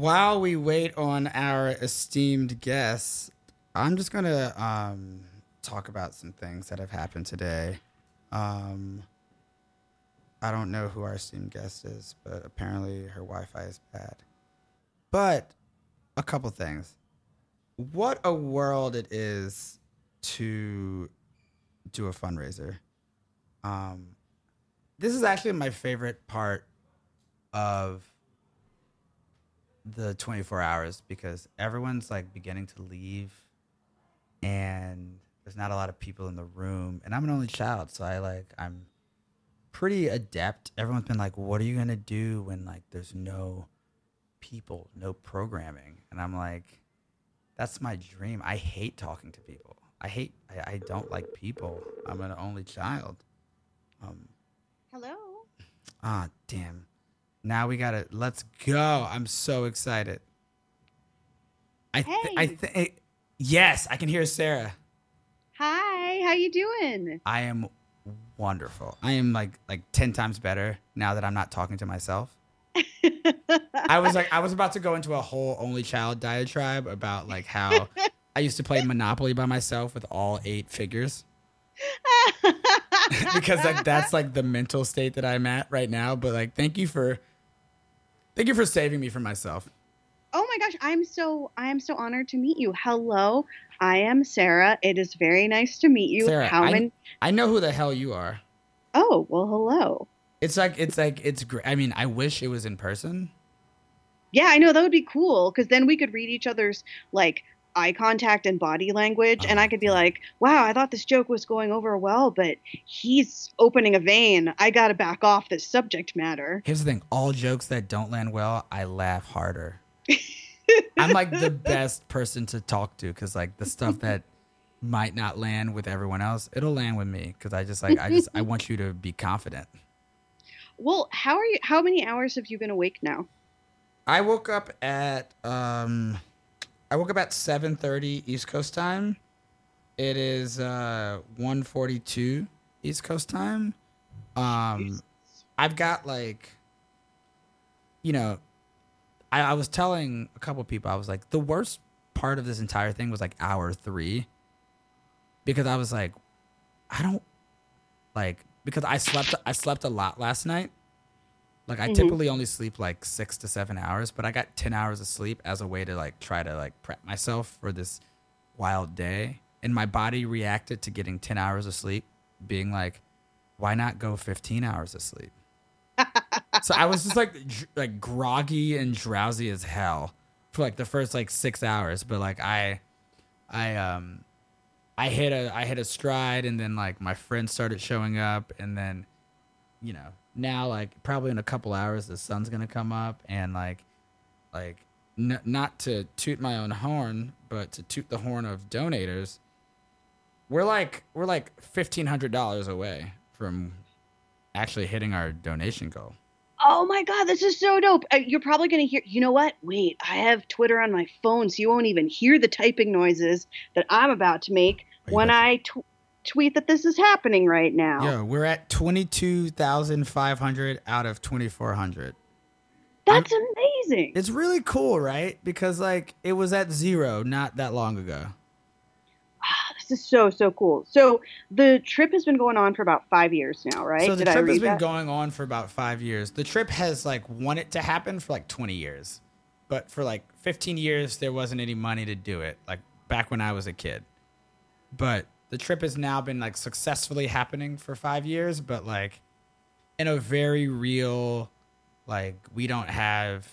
while we wait on our esteemed guests, I'm just gonna um, talk about some things that have happened today. Um, I don't know who our esteemed guest is, but apparently her Wi-Fi is bad. But a couple things. What a world it is to do a fundraiser. Um, this is actually my favorite part of the 24 hours because everyone's like beginning to leave and there's not a lot of people in the room and I'm an only child so I like I'm pretty adept. Everyone's been like what are you going to do when like there's no people, no programming? And I'm like that's my dream. I hate talking to people. I hate I, I don't like people. I'm an only child. Um Hello. Ah, damn. Now we gotta let's go. I'm so excited. I th- I Hey. think eh, yes, I can hear Sarah. Hi. How you doing? I am wonderful. I am like like ten times better now that I'm not talking to myself. I was like I was about to go into a whole only child diatribe about like how I used to play Monopoly by myself with all eight figures because like that's like the mental state that I'm at right now. But like, thank you for thank you for saving me from myself. Oh my gosh, I'm so I am so honored to meet you. Hello. I am Sarah. It is very nice to meet you. Sarah, How I- many I know who the hell you are. Oh, well, hello. It's like it's like it's great. I mean, I wish it was in person. Yeah, I know that would be cool cuz then we could read each other's like eye contact and body language and I could be like, "Wow, I thought this joke was going over well, but he's opening a vein. I got to back off this subject matter." Here's the thing: all jokes that don't land well, I laugh harder. I'm like the best person to talk to because like the stuff that might not land with everyone else, it'll land with me because I just like I just I want you to be confident. Well, how are you how many hours have you been awake now? I woke up at um I woke up at 7:30 East Coast time. It is uh 1:42 East Coast time. Um I've got like you know I, I was telling a couple people I was like the worst part of this entire thing was like hour 3 because I was like I don't like because I slept I slept a lot last night. Like I Mhm. typically only sleep like 6 to 7 hours, but I got 10 hours of sleep as a way to like try to like prep myself for this wild day and my body reacted to getting 10 hours of sleep being like why not go 15 hours of sleep? so I was just like like groggy and drowsy as hell for like the first like 6 hours, but like I I um I hit a I hit a stride and then like my friends started showing up and then you know, now like probably in a couple hours the sun's to come up and like like n- not to toot my own horn, but to toot the horn of donators. We're like we're like $1500 away from actually hitting our donation goal. Oh my god, this is so dope. Uh, you're probably going to hear You know what? Wait, I have Twitter on my phone so you won't even hear the typing noises that I'm about to make when I tw- tweet that this is happening right now. Yeah, we're at 22,500 out of 2400. That's amazing. It's really cool, right? Because like it was at zero not that long ago. Ah, this is so so cool. So the trip has been going on for about 5 years now, right? So the Did trip has been that? going on for about five years. The trip has like wanted to happen for like 20 years, but for like 15 years there wasn't any money to do it. Like back when I was a kid, but the trip has now been like successfully happening for five years, but like in a very real, like we don't have,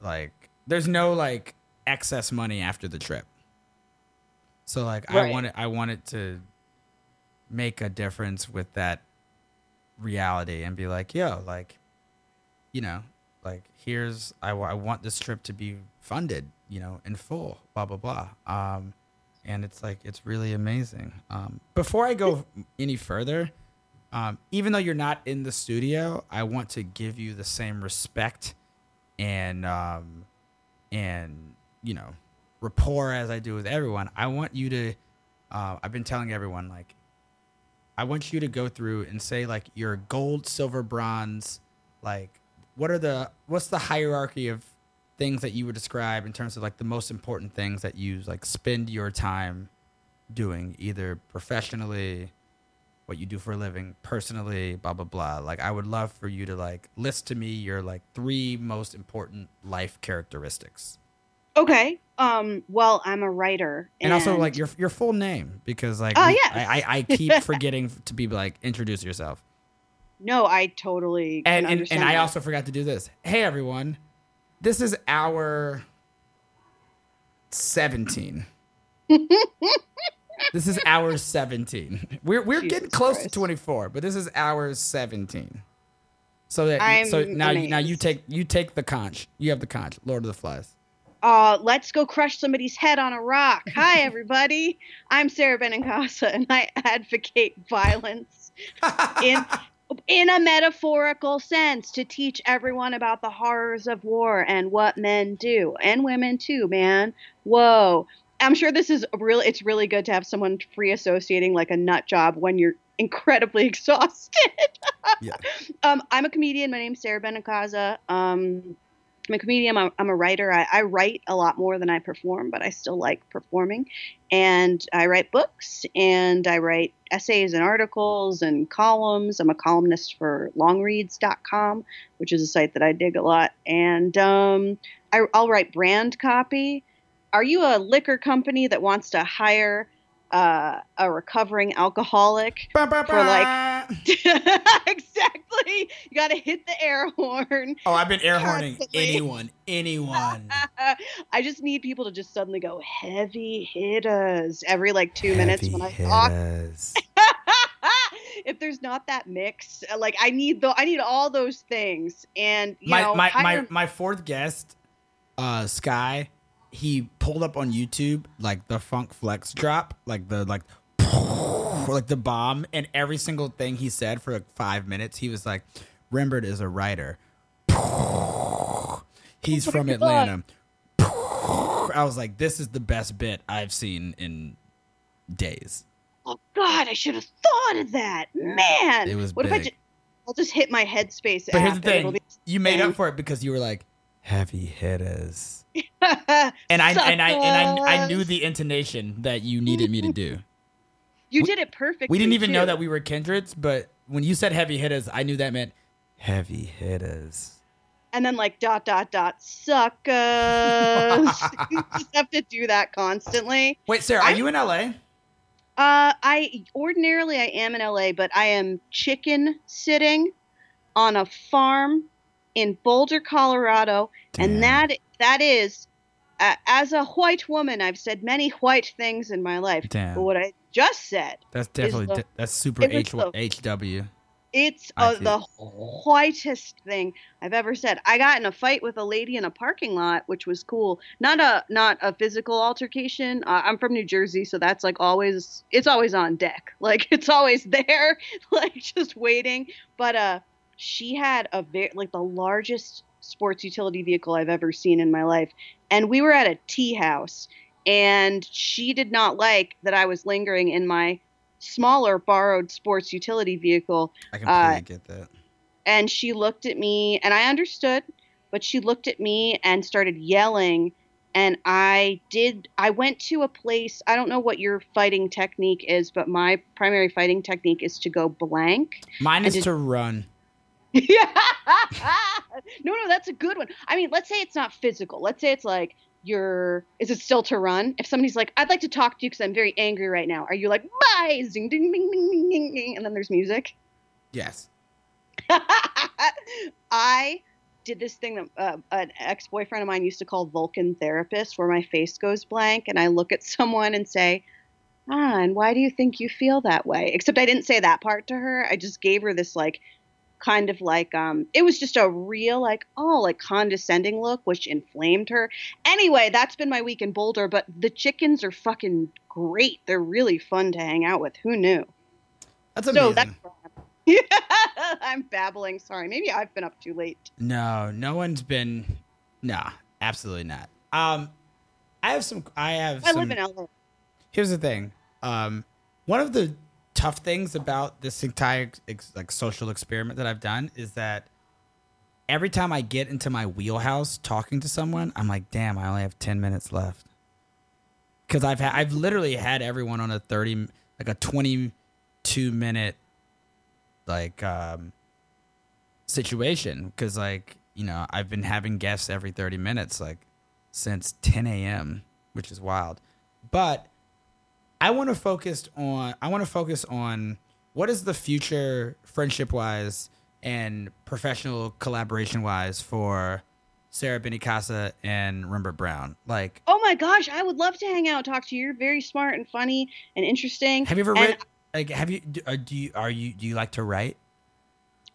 like there's no like excess money after the trip. So like I Right. wanted I wanted to make a difference with that reality and be like, yo, like, you know, like here's I, I want this trip to be funded, you know, in full, blah blah blah. Um, and it's like it's really amazing. Um, before I go any further, um, even though you're not in the studio, I want to give you the same respect and um, and you know rapport as I do with everyone. I want you to. Uh, I've been telling everyone like I want you to go through and say like your gold, silver, bronze, like what are the what's the hierarchy of things that you would describe in terms of like the most important things that you like spend your time doing, either professionally, what you do for a living, personally, blah blah blah. Like I would love for you to like list to me your like three most important life characteristics. Okay. Um. Well, I'm a writer, And, also like your your full name because like Oh, we- yes. I, I I keep forgetting to be like introduce yourself. no, I totally and and, and I also forgot to do this. Hey everyone, this is our seventeen. this is our seventeen. We're we're getting close to twenty four, but this is our seventeen. So that I'm so now you now you take you take the conch. You have the conch, Lord of the Flies. Uh, let's go crush somebody's head on a rock. Hi, everybody. I'm Sarah Benincasa, and I advocate violence in in a metaphorical sense to teach everyone about the horrors of war and what men do and women too. Man, whoa. I'm sure this is really. It's really good to have someone free associating like a nut job when you're incredibly exhausted. Yeah. Um, I'm a comedian. My name's Sarah Benincasa. Um, I'm a comedian. I'm, I'm a writer. I, I write a lot more than I perform, but I still like performing. And I write books and I write essays and articles and columns. I'm a columnist for longreads.com, which is a site that I dig a lot. And um, I, I'll write brand copy. Are you a liquor company that wants to hire uh, a recovering alcoholic Ba, ba, For, like- exactly. You got to hit the air horn. Oh, I've been air horning anyone, anyone. I just need people to just suddenly go heavy hitters every like two minutes when I Heavy talk. if there's not that mix, uh, like I need the I need all those things. And you my know, my, my my fourth guest, uh, Sky, he pulled up on YouTube like the Funk Flex drop, like the like, like the bomb, and every single thing he said for like five minutes, he was like, "Rembert is a writer. He's from. Atlanta." I was like, "This is the best bit I've seen in days." oh God, I should have thought of that, man. It was what if I just I'll just hit my headspace But here's the thing: be- you made up for it because you were like, "Heavy hitters." and I and I and I, I knew the intonation that you needed me to do. you did it perfectly. We didn't even know that we were kindreds, but when you said heavy hitters, I knew that meant heavy hitters. and then like dot dot dot suckers. you just have to do that constantly. Wait, Sarah, are I- you in LA? Uh, I ordinarily I am in LA, but I am chicken sitting on a farm in Boulder, Colorado, Damn. and that that is. Uh, as a white woman, I've said many white things in my life. Damn. But what I just said, That's definitely the, that's super H HW. it's uh, the whitest thing I've ever said. I got in a fight with a lady in a parking lot, which was cool. Not a not a physical altercation. Uh, I'm from New Jersey, so that's like always it's always on deck. Like it's always there, like just waiting. But uh, she had a very like the largest sports utility vehicle I've ever seen in my life, and we were at a tea house, and she did not like that I was lingering in my smaller borrowed sports utility vehicle I completely uh, get that. and she looked at me and I understood, but she looked at me and started yelling and I did I went to a place, I don't know what your fighting technique is, but my primary fighting technique is to go blank. Mine is did- to run. yeah. no, no, that's a good one. I mean, let's say it's not physical. Let's say it's like you're is it still to run? If somebody's like, I'd like to talk to you because I'm very angry right now, are you like bye ding ding ding ding ding ding ding and then there's music? Yes. I did this thing that uh, an ex boyfriend of mine used to call Vulcan therapist, where my face goes blank and I look at someone and say, Ah, and why do you think you feel that way? Except I didn't say that part to her. I just gave her this, like, kind of like, um, it was just a real, like, oh, like condescending look, which inflamed her. Anyway, that's been my week in Boulder, but the chickens are fucking great. They're really fun to hang out with. Who knew? That's amazing. So that's I'm babbling. Sorry. Maybe I've been up too late. No, no one's been. Nah, absolutely not. Um, I have some. I have. I some, live in LA. here's the thing um one of the tough things about this entire ex- like social experiment that i've done is that every time I get into my wheelhouse talking to someone, I'm like, damn, I only have ten minutes left. Because I've had, I've literally had everyone on a thirty, like a twenty-two minute, like um, situation. Because like you know, I've been having guests every thirty minutes, like since ten a.m., which is wild. But I want to focus on, I want to focus on what is the future friendship wise and professional collaboration wise for Sarah Benincasa and Rembert Browne. Like, Oh my gosh, I would love to hang out talk to you. You're very smart and funny and interesting. have you ever And read? Like, have you? Do, uh, do you? Are you? Do you like to write?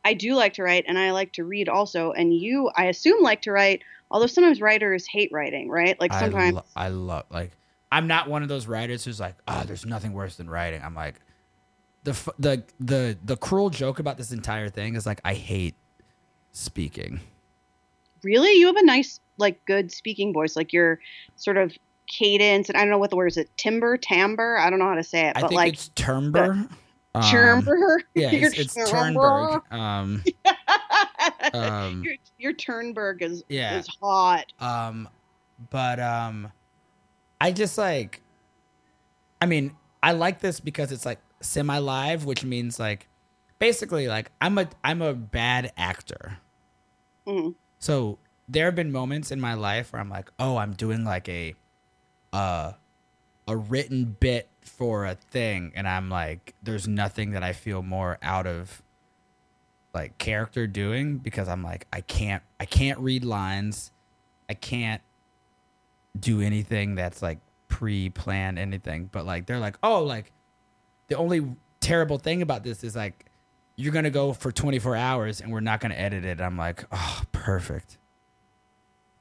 I do like to write and I like to read also. And you, I assume, like to write, although sometimes writers hate writing, right? Like sometimes. I, lo- I love like I'm not one of those writers who's like, oh, there's nothing worse than writing. I'm like, the the the the cruel joke about this entire thing is like I hate speaking. really? You have a nice, like, good speaking voice. Like your sort of cadence. And I don't know what the word is. It timber, timbre? I don't know how to say it. I but think like, it's Turnber. Um, timbre. Yeah, it's, it's. Turnberg. Um, um, your, your Turnberg is, yeah. is hot. Um, but um, I just like, I mean, I like this because it's like semi live, which means like, basically, like I'm a I'm a bad actor. Mhm. So there have been moments in my life where I'm like, oh, I'm doing like a, uh, a written bit for a thing, and I'm like, there's nothing that I feel more out of like character doing because I'm like, I can't, I can't read lines, I can't do anything that's like pre-planned anything. But like, they're like, oh, like the only terrible thing about this is like you're gonna go for 24 hours and we're not gonna edit it. I'm like, oh, perfect.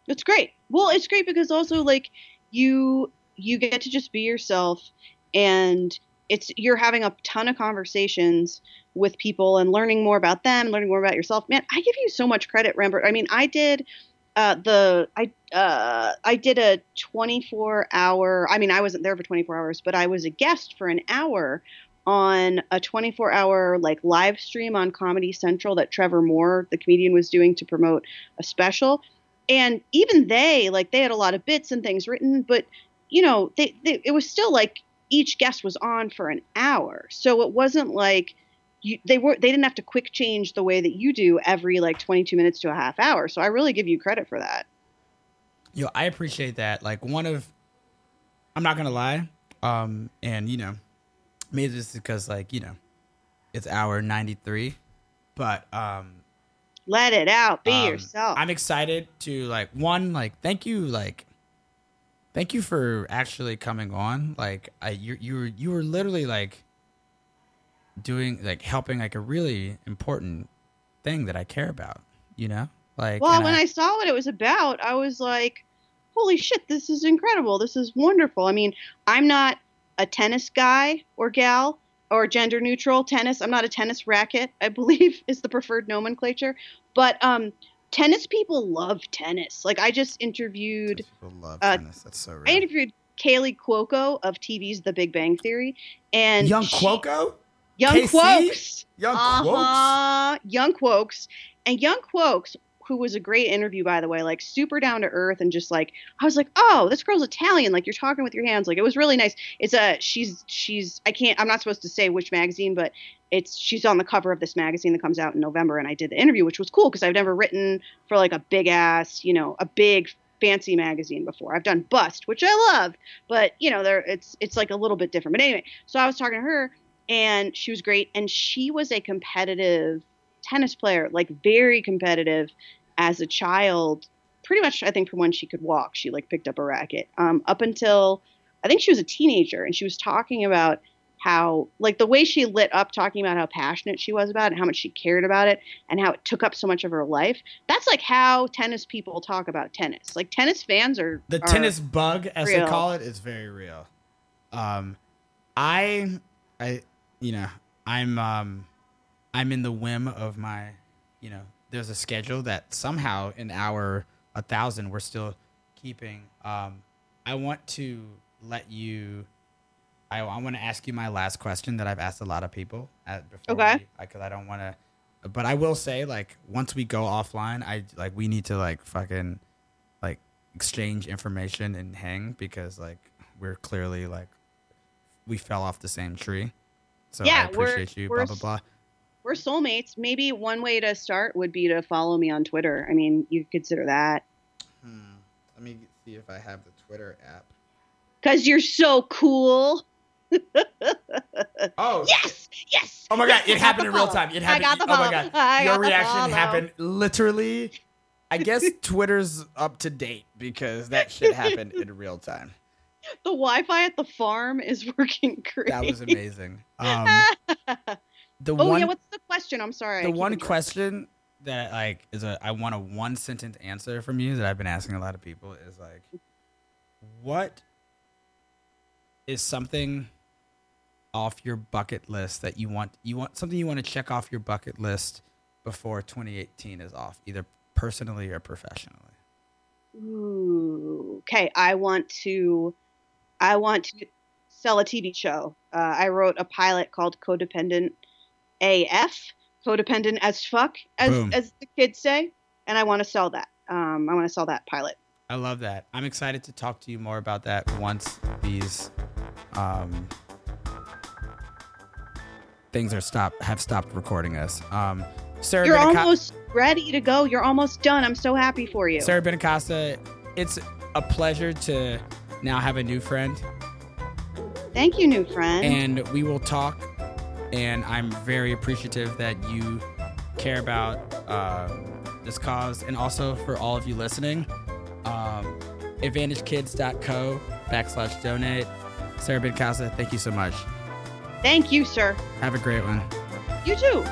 It's great. Well, it's great because also like you you get to just be yourself and it's you're having a ton of conversations with people and learning more about them, learning more about yourself. Man, I give you so much credit, Rembert. I mean, I did uh, the I uh, I did a 24 hour. I mean, I wasn't there for 24 hours, but I was a guest for an hour on a 24 hour like live stream on Comedy Central that Trevor Moore, the comedian, was doing to promote a special. And even they like they had a lot of bits and things written, but you know, they, they it was still like each guest was on for an hour, so it wasn't like you, they were they didn't have to quick change the way that you do every like 22 minutes to a half hour. So I really give you credit for that. Yo, I appreciate that. Like one of, I'm not gonna lie, um, and you know, maybe this is because like you know, it's hour 93, but um, Let it out, be um, yourself. I'm excited to like one like thank you like thank you for actually coming on. Like I you you were you were literally like doing like helping like a really important thing that I care about, you know? Like well, and when I, saw what it was about, I was like, holy shit, this is incredible. This is wonderful. I mean, I'm not a tennis guy or gal or gender neutral tennis. I'm not a tennis racket, I believe is the preferred nomenclature. But um, tennis people love tennis. Like, I just interviewed, people love uh, tennis. That's so real. I interviewed Kaley Cuoco of TV's The Big Bang Theory. And Young she- Cuoco? Young KC? Quokes. Young uh-huh. Young Quokes. And Young Quokes, who was a great interview, by the way, like super down to earth and just like I was like, oh, this girl's Italian. Like you're talking with your hands. Like it was really nice. It's a she's she's I can't I'm not supposed to say which magazine, but it's she's on the cover of this magazine that comes out in November. And I did the interview, which was cool because I've never written for like a big ass, you know, a big fancy magazine before. I've done Bust, which I love, but you know, there it's it's like a little bit different. But anyway, so I was talking to her and she was great. And she was a competitive tennis player like very competitive as a child pretty much i think from when she could walk. She like picked up a racket. Um, up until i think she was a teenager and she was talking about how like the way she lit up talking about how passionate she was about it and how much she cared about it and how it took up so much of her life that's like how tennis people talk about tennis. Like tennis fans are the are- tennis bug as real. they call it is very real. Um i i you know i'm um i'm in the whim of my you know there's a schedule that somehow in our a thousand we're still keeping um i want to let you i, I want to ask you my last question that i've asked a lot of people at, before Okay. because i don't want to but I will say, like, once we go offline, I like we need to like fucking like exchange information and hang because like we're clearly like we fell off the same tree. So Yeah, I we're- you. we're Blah blah blah. We're soulmates. Maybe one way to start would be to follow me on Twitter. I mean, you could consider that Hmm. Let me see if I have the Twitter app. because you're so cool. Oh Yes, yes. Oh my god, yes, it happened the in real time. It I happened. got the oh my god, I your reaction follow. happened literally. I guess Twitter's up to date because that shit happened in real time. The Wi-Fi at the farm is working great. That was amazing. Um, the oh one, yeah, what's the question? I'm sorry. The one question that like is a I want a one sentence answer from you that I've been asking a lot of people is like, what is something off your bucket list that you want you want something you want to check off your bucket list before 2018 is off, either personally or professionally? Ooh, okay, I want to, I want to sell a TV show. Uh, I wrote a pilot called Codependent AF, codependent as fuck, as Boom. as the kids say, and I want to sell that. Um, I want to sell that pilot. I love that. I'm excited to talk to you more about that once these um, things are stopped have stopped recording us. Um, Sarah You're Benico- almost ready to go. You're almost done. I'm so happy for you. Sarah Benincasa, it's a pleasure to now have a new friend, Thank you, new friend. and we will talk. And I'm very appreciative that you care about um, this cause, and also for all of you listening. Um, AdvantageKids.co backslash donate. Sarah Benincasa, thank you so much. Thank you, sir. Have a great one. You too.